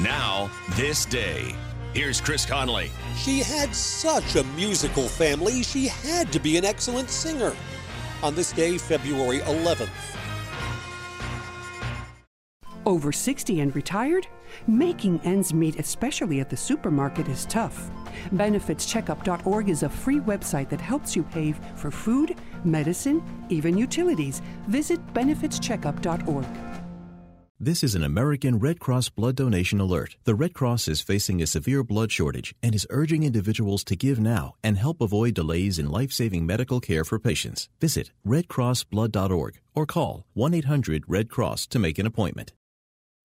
Now, this day. Here's Chris Conley. She had such a musical family, she had to be an excellent singer. On this day, February 11th. Over 60 and retired? Making ends meet, especially at the supermarket, is tough. BenefitsCheckup.org is a free website that helps you pay for food, medicine, even utilities. Visit BenefitsCheckup.org. This is an American Red Cross blood donation alert. The Red Cross is facing a severe blood shortage and is urging individuals to give now and help avoid delays in life saving medical care for patients. Visit redcrossblood.org or call 1 800 Red Cross to make an appointment.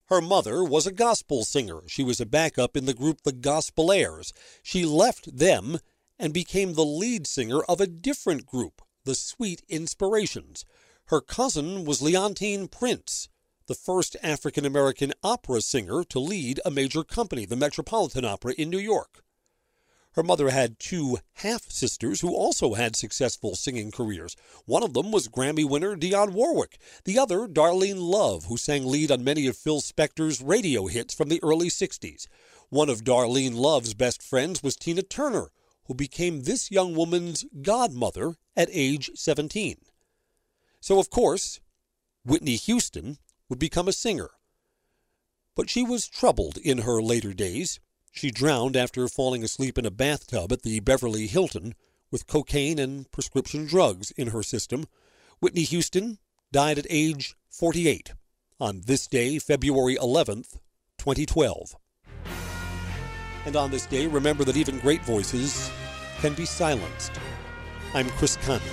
Her mother was a gospel singer. She was a backup in the group the Gospelaires. She left them and became the lead singer of a different group, the Sweet Inspirations. Her cousin was Leontyne Price the first African American opera singer to lead a major company, the Metropolitan Opera in New York. Her mother had two half sisters who also had successful singing careers. One of them was Grammy winner Dionne Warwick, the other, Darlene Love, who sang lead on many of Phil Spector's radio hits from the early 60s. One of Darlene Love's best friends was Tina Turner, who became this young woman's godmother at age 17. So, of course, Whitney Houston would become a singer. But she was troubled in her later days. She drowned after falling asleep in a bathtub at the Beverly Hilton with cocaine and prescription drugs in her system. Whitney Houston died at age 48 on this day, February 11th, 2012. And on this day, remember that even great voices can be silenced. I'm Chris Conley.